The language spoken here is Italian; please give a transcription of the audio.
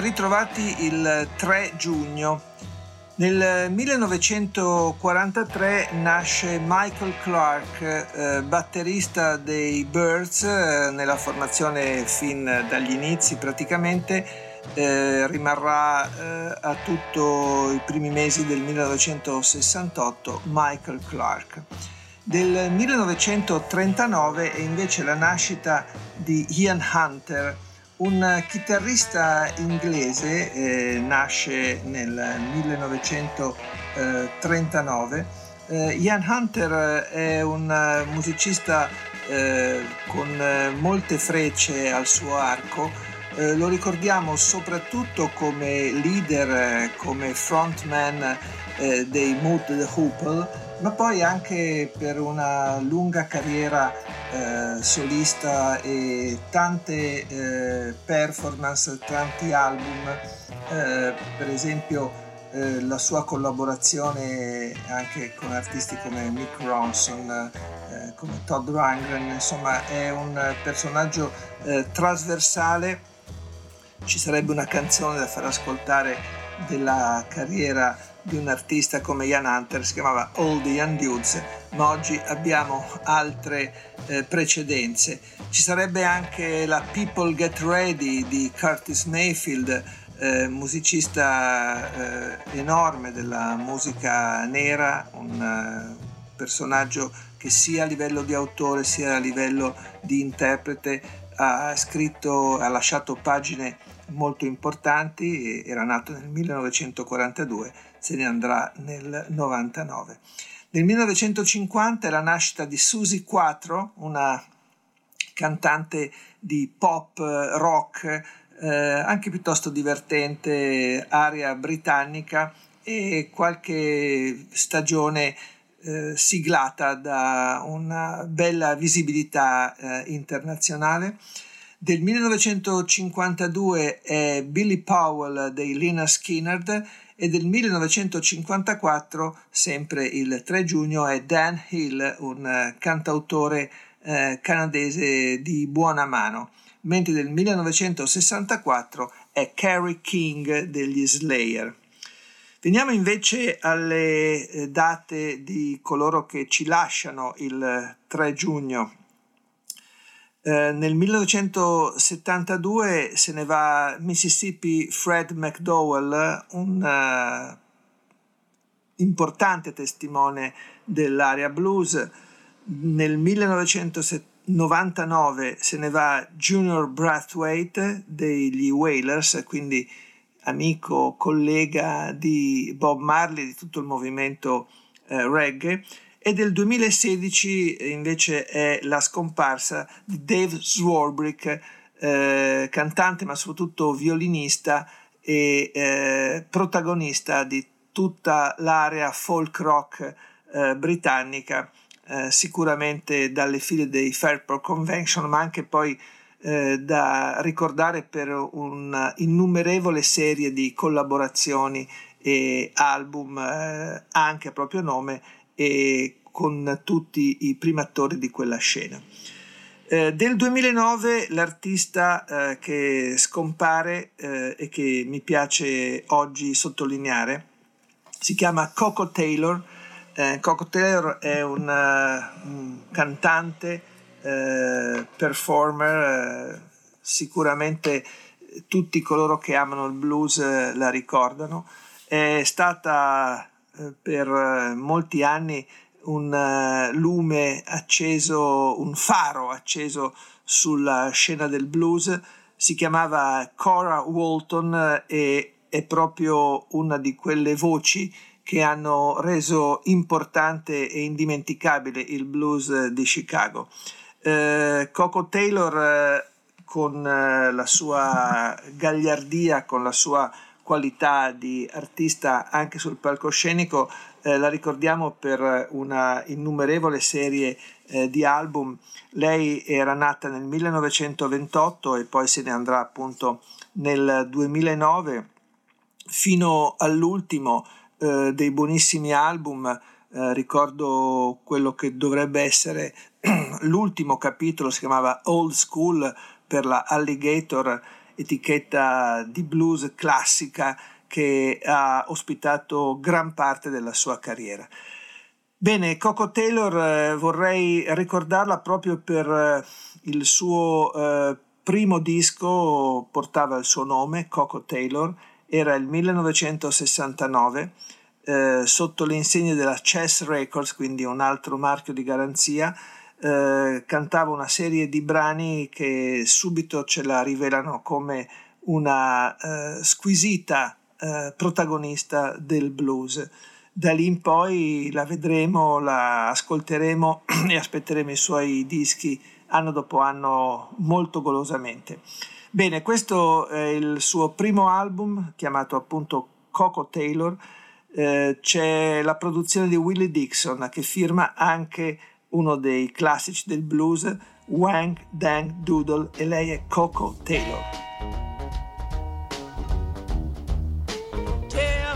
Ritrovati il 3 giugno. Nel 1943 nasce Michael Clark, eh, batterista dei Birds, eh, nella formazione fin dagli inizi praticamente, eh, rimarrà eh, a tutto i primi mesi del 1968 Michael Clark. Del 1939 è invece la nascita di Ian Hunter, un chitarrista inglese eh, nasce nel 1939. Eh, Ian Hunter è un musicista eh, con molte frecce al suo arco. Eh, lo ricordiamo soprattutto come leader, come frontman eh, dei Mood the Hoople ma poi anche per una lunga carriera eh, solista e tante eh, performance, tanti album, eh, per esempio eh, la sua collaborazione anche con artisti come Mick Ronson, eh, come Todd Rundgren, insomma è un personaggio trasversale, ci sarebbe una canzone da far ascoltare della carriera di un artista come Ian Hunter, si chiamava All the Young Dudes, ma oggi abbiamo altre eh, precedenze. Ci sarebbe anche la People Get Ready di Curtis Mayfield, eh, musicista eh, enorme della musica nera, un uh, personaggio che sia a livello di autore sia a livello di interprete ha scritto, ha lasciato pagine molto importanti, era nato nel 1942, se ne andrà nel 99. Nel 1950 è la nascita di Susie Quattro, una cantante di pop rock eh, anche piuttosto divertente, aria britannica e qualche stagione eh, siglata da una bella visibilità eh, internazionale. Del 1952 è Billy Powell dei Lina Skinnerd e del 1954, sempre il 3 giugno, è Dan Hill, un eh, cantautore eh, canadese di buona mano, mentre del 1964 è Carrie King degli Slayer. Veniamo invece alle eh, date di coloro che ci lasciano il 3 giugno. Eh, nel 1972 se ne va Mississippi Fred McDowell, un uh, importante testimone dell'area blues. Nel 1999 se ne va Junior Brathwaite degli Wailers, quindi amico, collega di Bob Marley, di tutto il movimento eh, reggae, e del 2016 invece è la scomparsa di Dave Swarbrick, eh, cantante ma soprattutto violinista e eh, protagonista di tutta l'area folk rock eh, britannica, eh, sicuramente dalle file dei Fairport Convention, ma anche poi eh, da ricordare per un'innumerevole serie di collaborazioni e album eh, anche a proprio nome e con tutti i primi attori di quella scena. Eh, del 2009 l'artista eh, che scompare eh, e che mi piace oggi sottolineare si chiama Coco Taylor. Eh, Coco Taylor è un, uh, un cantante eh, performer, eh, sicuramente tutti coloro che amano il blues eh, la ricordano. È stata eh, per molti anni un lume acceso, un faro acceso sulla scena del blues. Si chiamava Cora Walton e è proprio una di quelle voci che hanno reso importante e indimenticabile il blues di Chicago eh, Coco Taylor eh, con eh, la sua gagliardia, con la sua qualità di artista anche sul palcoscenico, eh, la ricordiamo per una innumerevole serie eh, di album. Lei era nata nel 1928 e poi se ne andrà appunto nel 2009 fino all'ultimo eh, dei buonissimi album. Eh, ricordo quello che dovrebbe essere l'ultimo capitolo, si chiamava Old School per la Alligator etichetta di blues classica che ha ospitato gran parte della sua carriera. Bene, Coco Taylor eh, vorrei ricordarla proprio per eh, il suo eh, primo disco, portava il suo nome, Coco Taylor, era il 1969, eh, sotto le insegne della Chess Records, quindi un altro marchio di garanzia, eh, cantava una serie di brani che subito ce la rivelano come una eh, squisita eh, protagonista del blues. Da lì in poi la vedremo, la ascolteremo e aspetteremo i suoi dischi anno dopo anno molto golosamente. Bene, questo è il suo primo album chiamato appunto Coco Taylor. Eh, c'è la produzione di Willie Dixon che firma anche uno dei classici del blues, Wang Dang Doodle, e lei è Coco Taylor. Tell